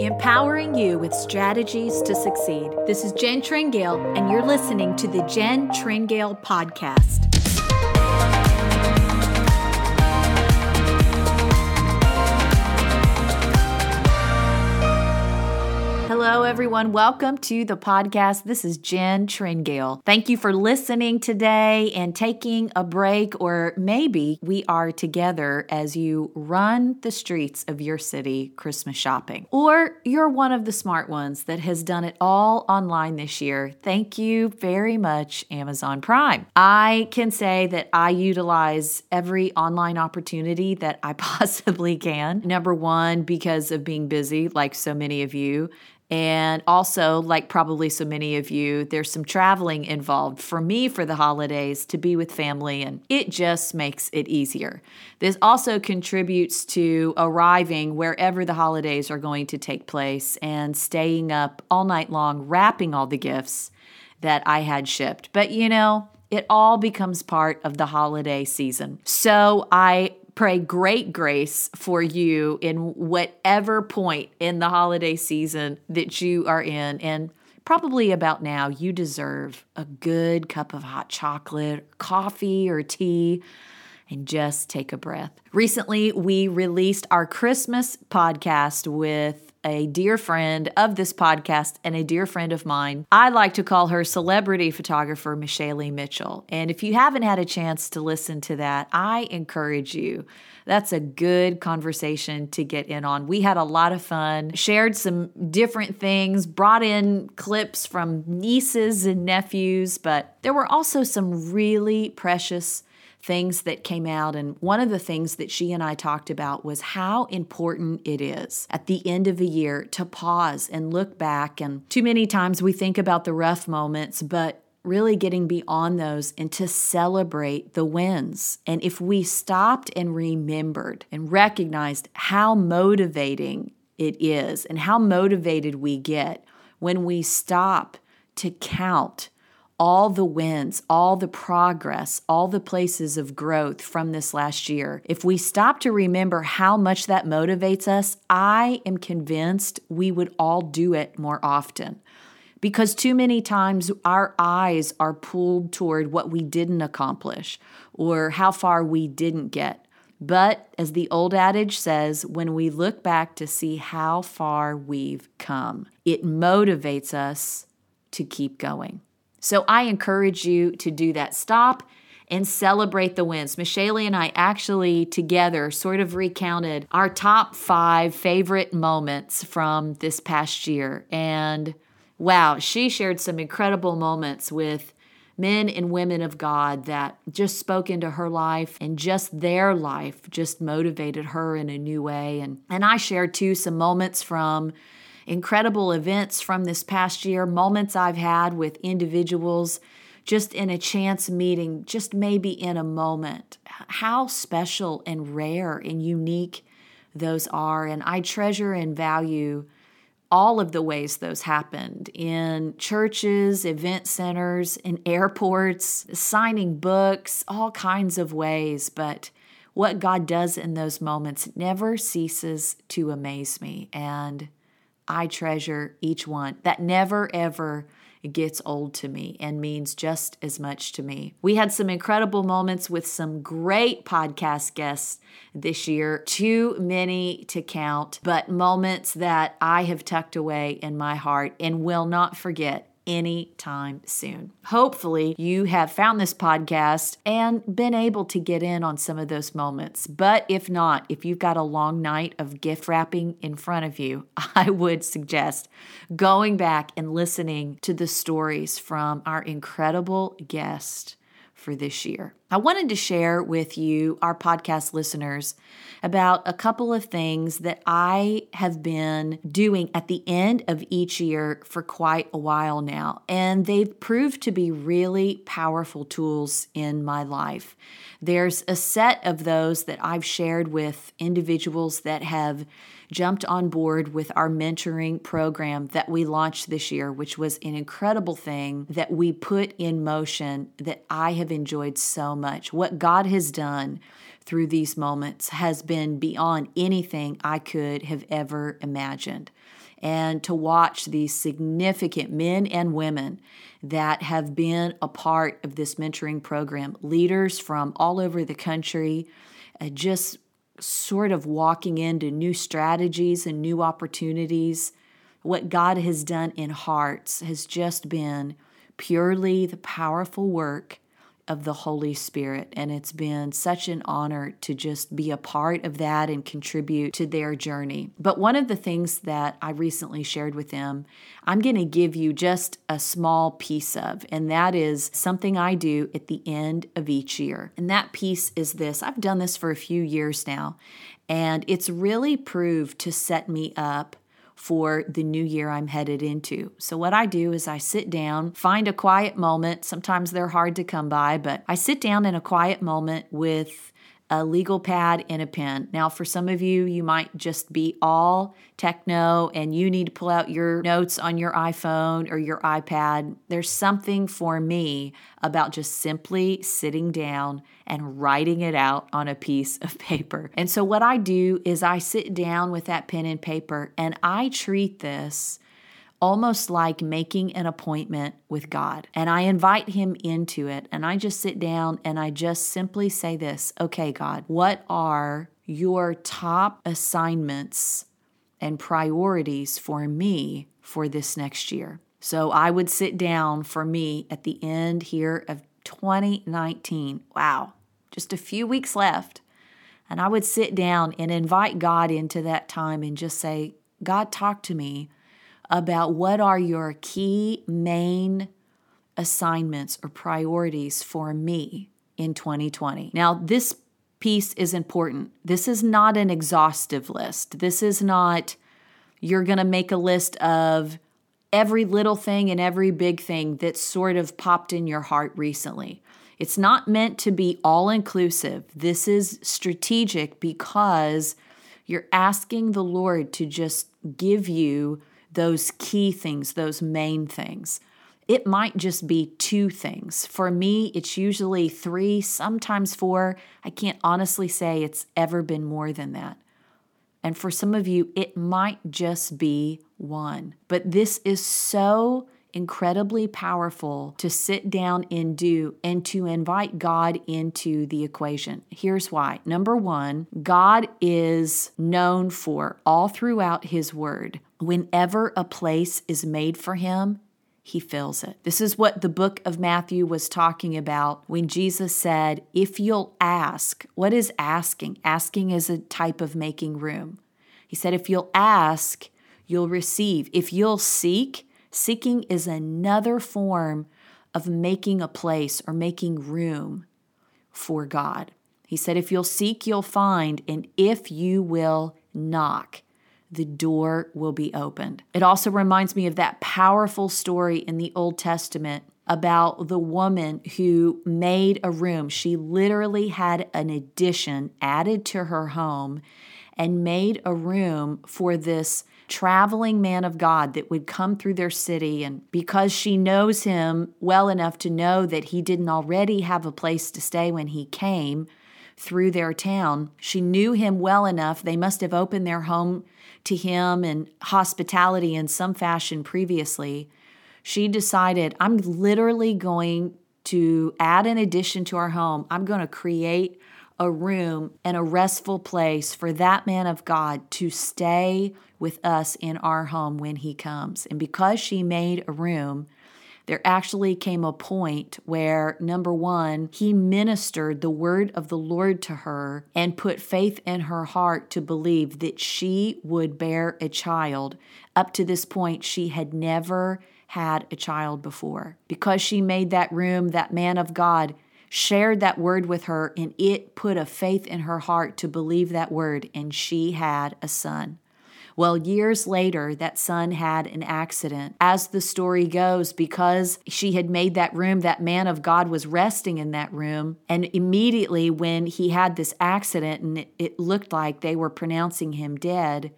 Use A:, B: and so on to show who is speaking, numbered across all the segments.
A: empowering you with strategies to succeed. This is Jen Tringale, and you're listening to the Jen Tringale Podcast. Hello, everyone. Welcome to the podcast. This is Jen Tringale. Thank you for listening today and taking a break, or maybe we are together as you run the streets of your city Christmas shopping. Or you're one of the smart ones that has done it all online this year. Thank you very much, Amazon Prime. I can say that I utilize every online opportunity that I possibly can. Number one, because of being busy, like so many of you. And also, like probably so many of you, there's some traveling involved for me for the holidays to be with family, and it just makes it easier. This also contributes to arriving wherever the holidays are going to take place and staying up all night long wrapping all the gifts that I had shipped. But you know, it all becomes part of the holiday season. So I pray great grace for you in whatever point in the holiday season that you are in. And probably about now, you deserve a good cup of hot chocolate, coffee, or tea. And just take a breath. Recently, we released our Christmas podcast with a dear friend of this podcast and a dear friend of mine. I like to call her celebrity photographer Michelle Mitchell. And if you haven't had a chance to listen to that, I encourage you. That's a good conversation to get in on. We had a lot of fun, shared some different things, brought in clips from nieces and nephews, but there were also some really precious things that came out. And one of the things that she and I talked about was how important it is at the end of a year to pause and look back. And too many times we think about the rough moments, but really getting beyond those and to celebrate the wins. And if we stopped and remembered and recognized how motivating it is and how motivated we get when we stop to count all the wins, all the progress, all the places of growth from this last year, if we stop to remember how much that motivates us, I am convinced we would all do it more often. Because too many times our eyes are pulled toward what we didn't accomplish or how far we didn't get. But as the old adage says, when we look back to see how far we've come, it motivates us to keep going. So I encourage you to do that. Stop and celebrate the wins. Michelle and I actually together sort of recounted our top five favorite moments from this past year. And wow, she shared some incredible moments with men and women of God that just spoke into her life and just their life just motivated her in a new way. And, and I shared too some moments from incredible events from this past year, moments I've had with individuals just in a chance meeting, just maybe in a moment. How special and rare and unique those are. And I treasure and value all of the ways those happened in churches, event centers, in airports, signing books, all kinds of ways. But what God does in those moments never ceases to amaze me. And I treasure each one. That never ever gets old to me and means just as much to me. We had some incredible moments with some great podcast guests this year, too many to count, but moments that I have tucked away in my heart and will not forget anytime soon. Hopefully, you have found this podcast and been able to get in on some of those moments. But if not, if you've got a long night of gift wrapping in front of you, I would suggest going back and listening to the stories from our incredible guest for this year. I wanted to share with you, our podcast listeners, about a couple of things that I have been doing at the end of each year for quite a while now. And they've proved to be really powerful tools in my life. There's a set of those that I've shared with individuals that have jumped on board with our mentoring program that we launched this year, which was an incredible thing that we put in motion that I have enjoyed so much. What God has done through these moments has been beyond anything I could have ever imagined. And to watch these significant men and women that have been a part of this mentoring program, leaders from all over the country, uh, just sort of walking into new strategies and new opportunities. What God has done in hearts has just been purely the powerful work of the Holy Spirit. And it's been such an honor to just be a part of that and contribute to their journey. But one of the things that I recently shared with them, I'm going to give you just a small piece of, and that is something I do at the end of each year. And that piece is this I've done this for a few years now, and it's really proved to set me up for the new year I'm headed into. So, what I do is I sit down, find a quiet moment. Sometimes they're hard to come by, but I sit down in a quiet moment with a legal pad and a pen. Now, for some of you, you might just be all techno and you need to pull out your notes on your iPhone or your iPad. There's something for me about just simply sitting down and writing it out on a piece of paper. And so, what I do is I sit down with that pen and paper and I treat this almost like making an appointment with God. And I invite Him into it. And I just sit down and I just simply say this Okay, God, what are your top assignments and priorities for me for this next year? So I would sit down for me at the end here of 2019. Wow, just a few weeks left. And I would sit down and invite God into that time and just say, God, talk to me about what are your key main assignments or priorities for me in 2020. Now, this piece is important. This is not an exhaustive list. This is not, you're going to make a list of every little thing and every big thing that sort of popped in your heart recently. It's not meant to be all inclusive. This is strategic because you're asking the Lord to just give you those key things, those main things. It might just be two things. For me, it's usually three, sometimes four. I can't honestly say it's ever been more than that. And for some of you, it might just be one. But this is so incredibly powerful to sit down and do and to invite God into the equation. Here's why. Number one, God is known for all throughout His Word. Whenever a place is made for Him, he fills it. This is what the book of Matthew was talking about when Jesus said, If you'll ask, what is asking? Asking is a type of making room. He said, If you'll ask, you'll receive. If you'll seek, Seeking is another form of making a place or making room for God. He said, If you'll seek, you'll find, and if you will knock, the door will be opened. It also reminds me of that powerful story in the Old Testament about the woman who made a room. She literally had an addition added to her home and made a room for this traveling man of God that would come through their city. And because she knows him well enough to know that he didn't already have a place to stay when he came through their town, she knew him well enough. They must have opened their home to him and hospitality in some fashion previously. She decided, I'm literally going to add an addition to our home. I'm going to create a room and a restful place for that man of God to stay with us in our home when he comes. And because she made a room, there actually came a point where, number one, he ministered the word of the Lord to her and put faith in her heart to believe that she would bear a child. Up to this point, she had never had a child before. Because she made that room, that man of God shared that word with her, and it put a faith in her heart to believe that word, and she had a son. Well, years later, that son had an accident. As the story goes, because she had made that room, that man of God was resting in that room. And immediately, when he had this accident and it, looked like they were pronouncing him dead,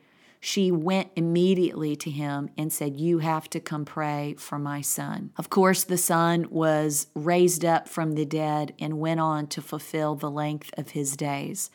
A: she went immediately to him and said, You have to come pray for my son. Of course, the son was raised up from the dead and went on to fulfill the length of his days.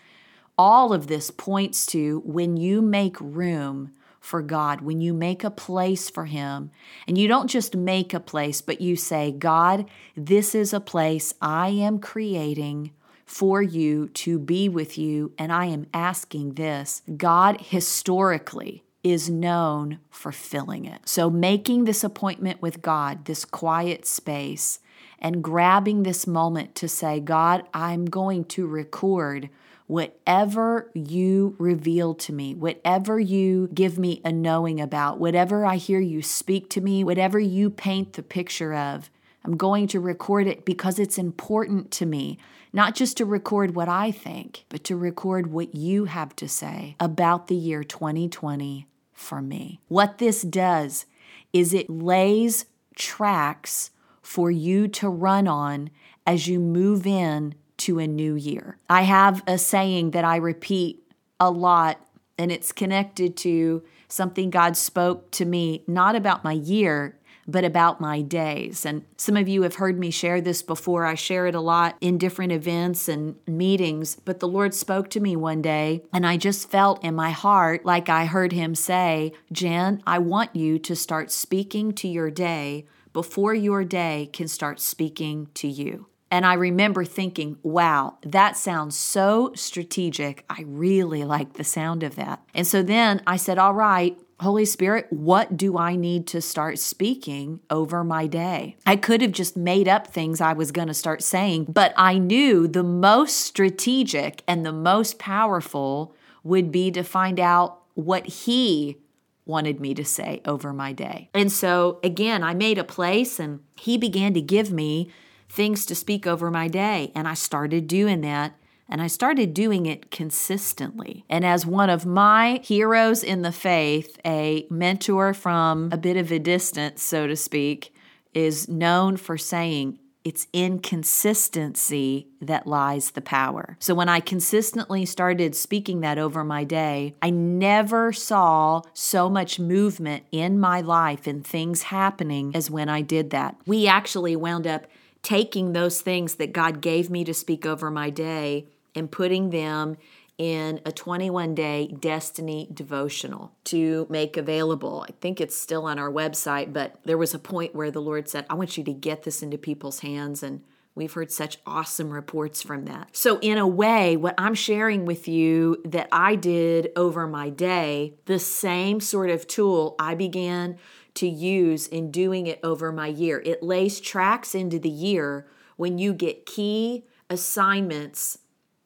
A: All of this points to when you make room for God, when you make a place for Him, and you don't just make a place, but you say, God, this is a place I am creating for you to be with you, and I am asking this. God historically is known for filling it. So, making this appointment with God, this quiet space, and grabbing this moment to say, God, I'm going to record whatever you reveal to me, whatever you give me a knowing about, whatever I hear you speak to me, whatever you paint the picture of, I'm going to record it because it's important to me, not just to record what I think, but to record what you have to say about the year 2020 for me. What this does is it lays tracks for you to run on as you move in to a new year. I have a saying that I repeat a lot, and it's connected to something God spoke to me, not about my year, but about my days. And some of you have heard me share this before. I share it a lot in different events and meetings. But the Lord spoke to me one day, and I just felt in my heart like I heard Him say, Jen, I want you to start speaking to your day before your day can start speaking to you. And I remember thinking, wow, that sounds so strategic. I really like the sound of that. And so then I said, all right, Holy Spirit, what do I need to start speaking over my day? I could have just made up things I was going to start saying, but I knew the most strategic and the most powerful would be to find out what He wanted me to say over my day. And so again, I made a place and He began to give me things to speak over my day. And I started doing that. And I started doing it consistently. And as one of my heroes in the faith, a mentor from a bit of a distance, so to speak, is known for saying, it's inconsistency that lies the power. So when I consistently started speaking that over my day, I never saw so much movement in my life and things happening as when I did that. We actually wound up taking those things that God gave me to speak over my day and putting them in a 21 day destiny devotional to make available. I think it's still on our website, but there was a point where the Lord said, I want you to get this into people's hands. And we've heard such awesome reports from that. So, in a way, what I'm sharing with you that I did over my day, the same sort of tool I began to use in doing it over my year. It lays tracks into the year when you get key assignments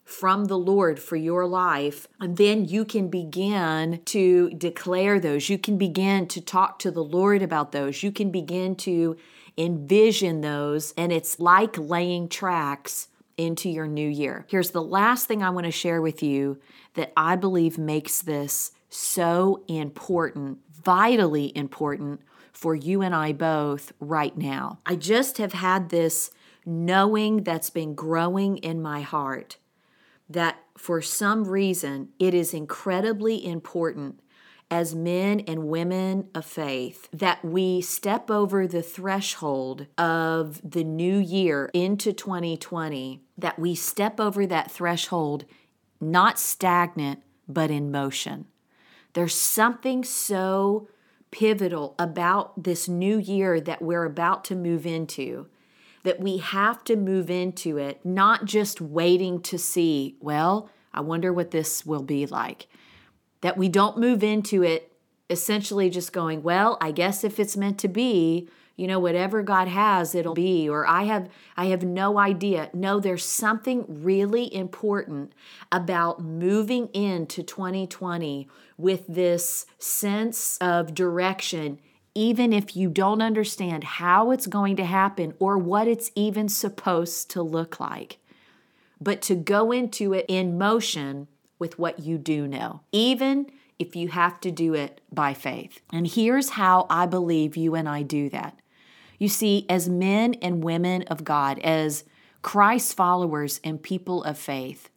A: from the Lord for your life, and then you can begin to declare those. You can begin to talk to the Lord about those. You can begin to envision those, and it's like laying tracks into your new year. Here's the last thing I want to share with you that I believe makes this so important, vitally important for you and I both right now. I just have had this knowing that's been growing in my heart that for some reason it is incredibly important as men and women of faith that we step over the threshold of the new year into 2020, that we step over that threshold not stagnant, but in motion. There's something so pivotal about this new year that we're about to move into that we have to move into it, not just waiting to see, well, I wonder what this will be like. That we don't move into it essentially just going, well, I guess if it's meant to be, you know whatever god has it'll be or i have i have no idea no there's something really important about moving into 2020 with this sense of direction even if you don't understand how it's going to happen or what it's even supposed to look like. But to go into it in motion with what you do know, even if you have to do it by faith. And here's how I believe you and I do that. You see, as men and women of God, as Christ's followers and people of faith,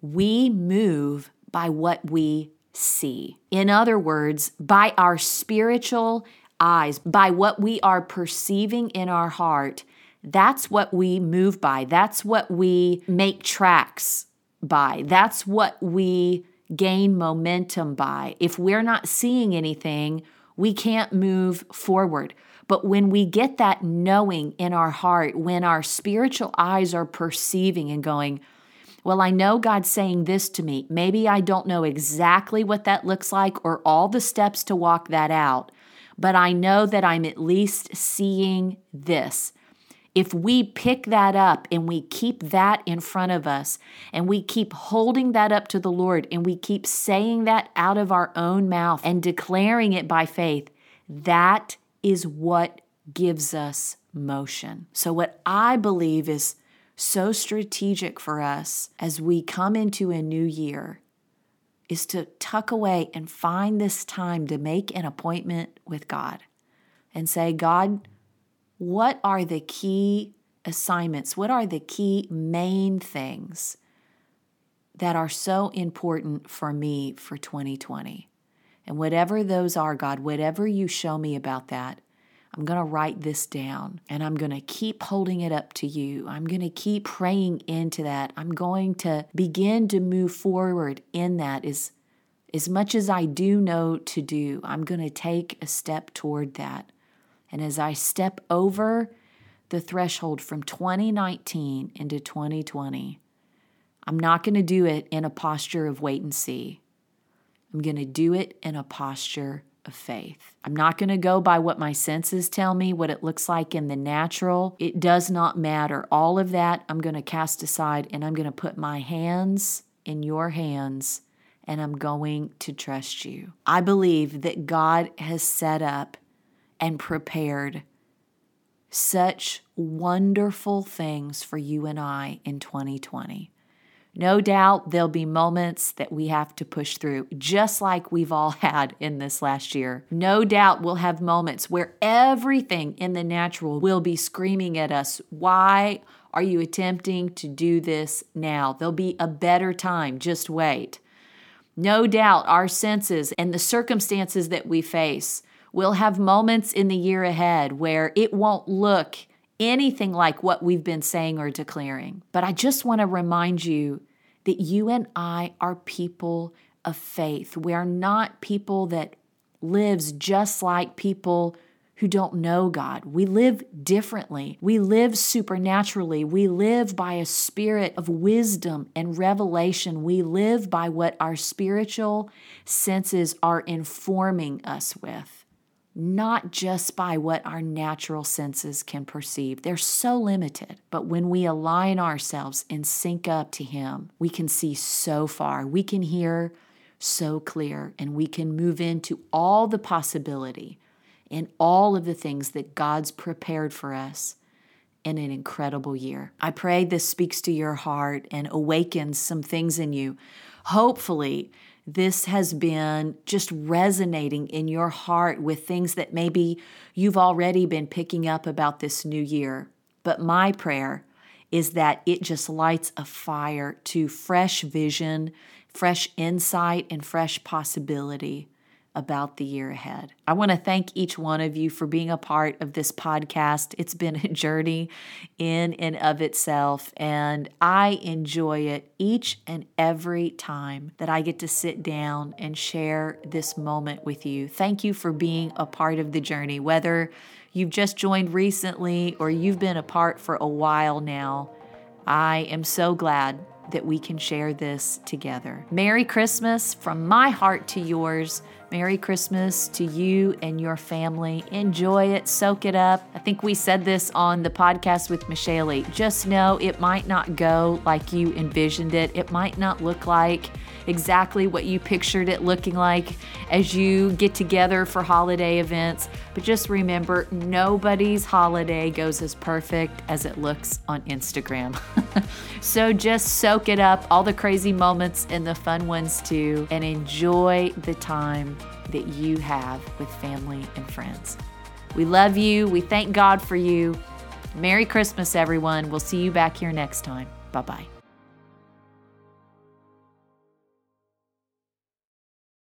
A: we move by what we see. In other words, by our spiritual eyes, by what we are perceiving in our heart, that's what we move by. That's what we make tracks by. That's what we gain momentum by. If we're not seeing anything, we can't move forward. But when we get that knowing in our heart, when our spiritual eyes are perceiving and going, well, I know God's saying this to me. Maybe I don't know exactly what that looks like or all the steps to walk that out, but I know that I'm at least seeing this. If we pick that up and we keep that in front of us and we keep holding that up to the Lord and we keep saying that out of our own mouth and declaring it by faith, that is what gives us motion. So, what I believe is so strategic for us as we come into a new year is to tuck away and find this time to make an appointment with God and say, God, what are the key assignments? What are the key main things that are so important for me for 2020? And whatever those are, God, whatever you show me about that, I'm going to write this down and I'm going to keep holding it up to you. I'm going to keep praying into that. I'm going to begin to move forward in that as, as much as I do know to do. I'm going to take a step toward that. And as I step over the threshold from 2019 into 2020, I'm not going to do it in a posture of wait and see. I'm going to do it in a posture of faith. I'm not going to go by what my senses tell me, what it looks like in the natural. It does not matter. All of that I'm going to cast aside and I'm going to put my hands in your hands and I'm going to trust you. I believe that God has set up and prepared such wonderful things for you and I in 2020. No doubt there'll be moments that we have to push through, just like we've all had in this last year. No doubt we'll have moments where everything in the natural will be screaming at us, Why are you attempting to do this now? There'll be a better time. Just wait. No doubt our senses and the circumstances that we face will have moments in the year ahead where it won't look anything like what we've been saying or declaring. But I just want to remind you that you and I are people of faith. We are not people that lives just like people who don't know God. We live differently. We live supernaturally. We live by a spirit of wisdom and revelation. We live by what our spiritual senses are informing us with not just by what our natural senses can perceive. They're so limited. But when we align ourselves and sync up to Him, we can see so far. We can hear so clear, and we can move into all the possibility and all of the things that God's prepared for us in an incredible year. I pray this speaks to your heart and awakens some things in you. Hopefully, this has been just resonating in your heart with things that maybe you've already been picking up about this new year. But my prayer is that it just lights a fire to fresh vision, fresh insight, and fresh possibility about the year ahead. I want to thank each one of you for being a part of this podcast. It's been a journey in and of itself, and I enjoy it each and every time that I get to sit down and share this moment with you. Thank you for being a part of the journey, whether you've just joined recently or you've been a part for a while now. I am so glad that we can share this together. Merry Christmas from my heart to yours. Merry Christmas to you and your family. Enjoy it, soak it up. I think we said this on the podcast with Michelle. Just know it might not go like you envisioned it, it might not look like exactly what you pictured it looking like as you get together for holiday events. But just remember, nobody's holiday goes as perfect as it looks on Instagram. so just soak it up, all the crazy moments and the fun ones too, and enjoy the time that you have with family and friends. We love you. We thank God for you. Merry Christmas, everyone. We'll see you back here next time. Bye bye.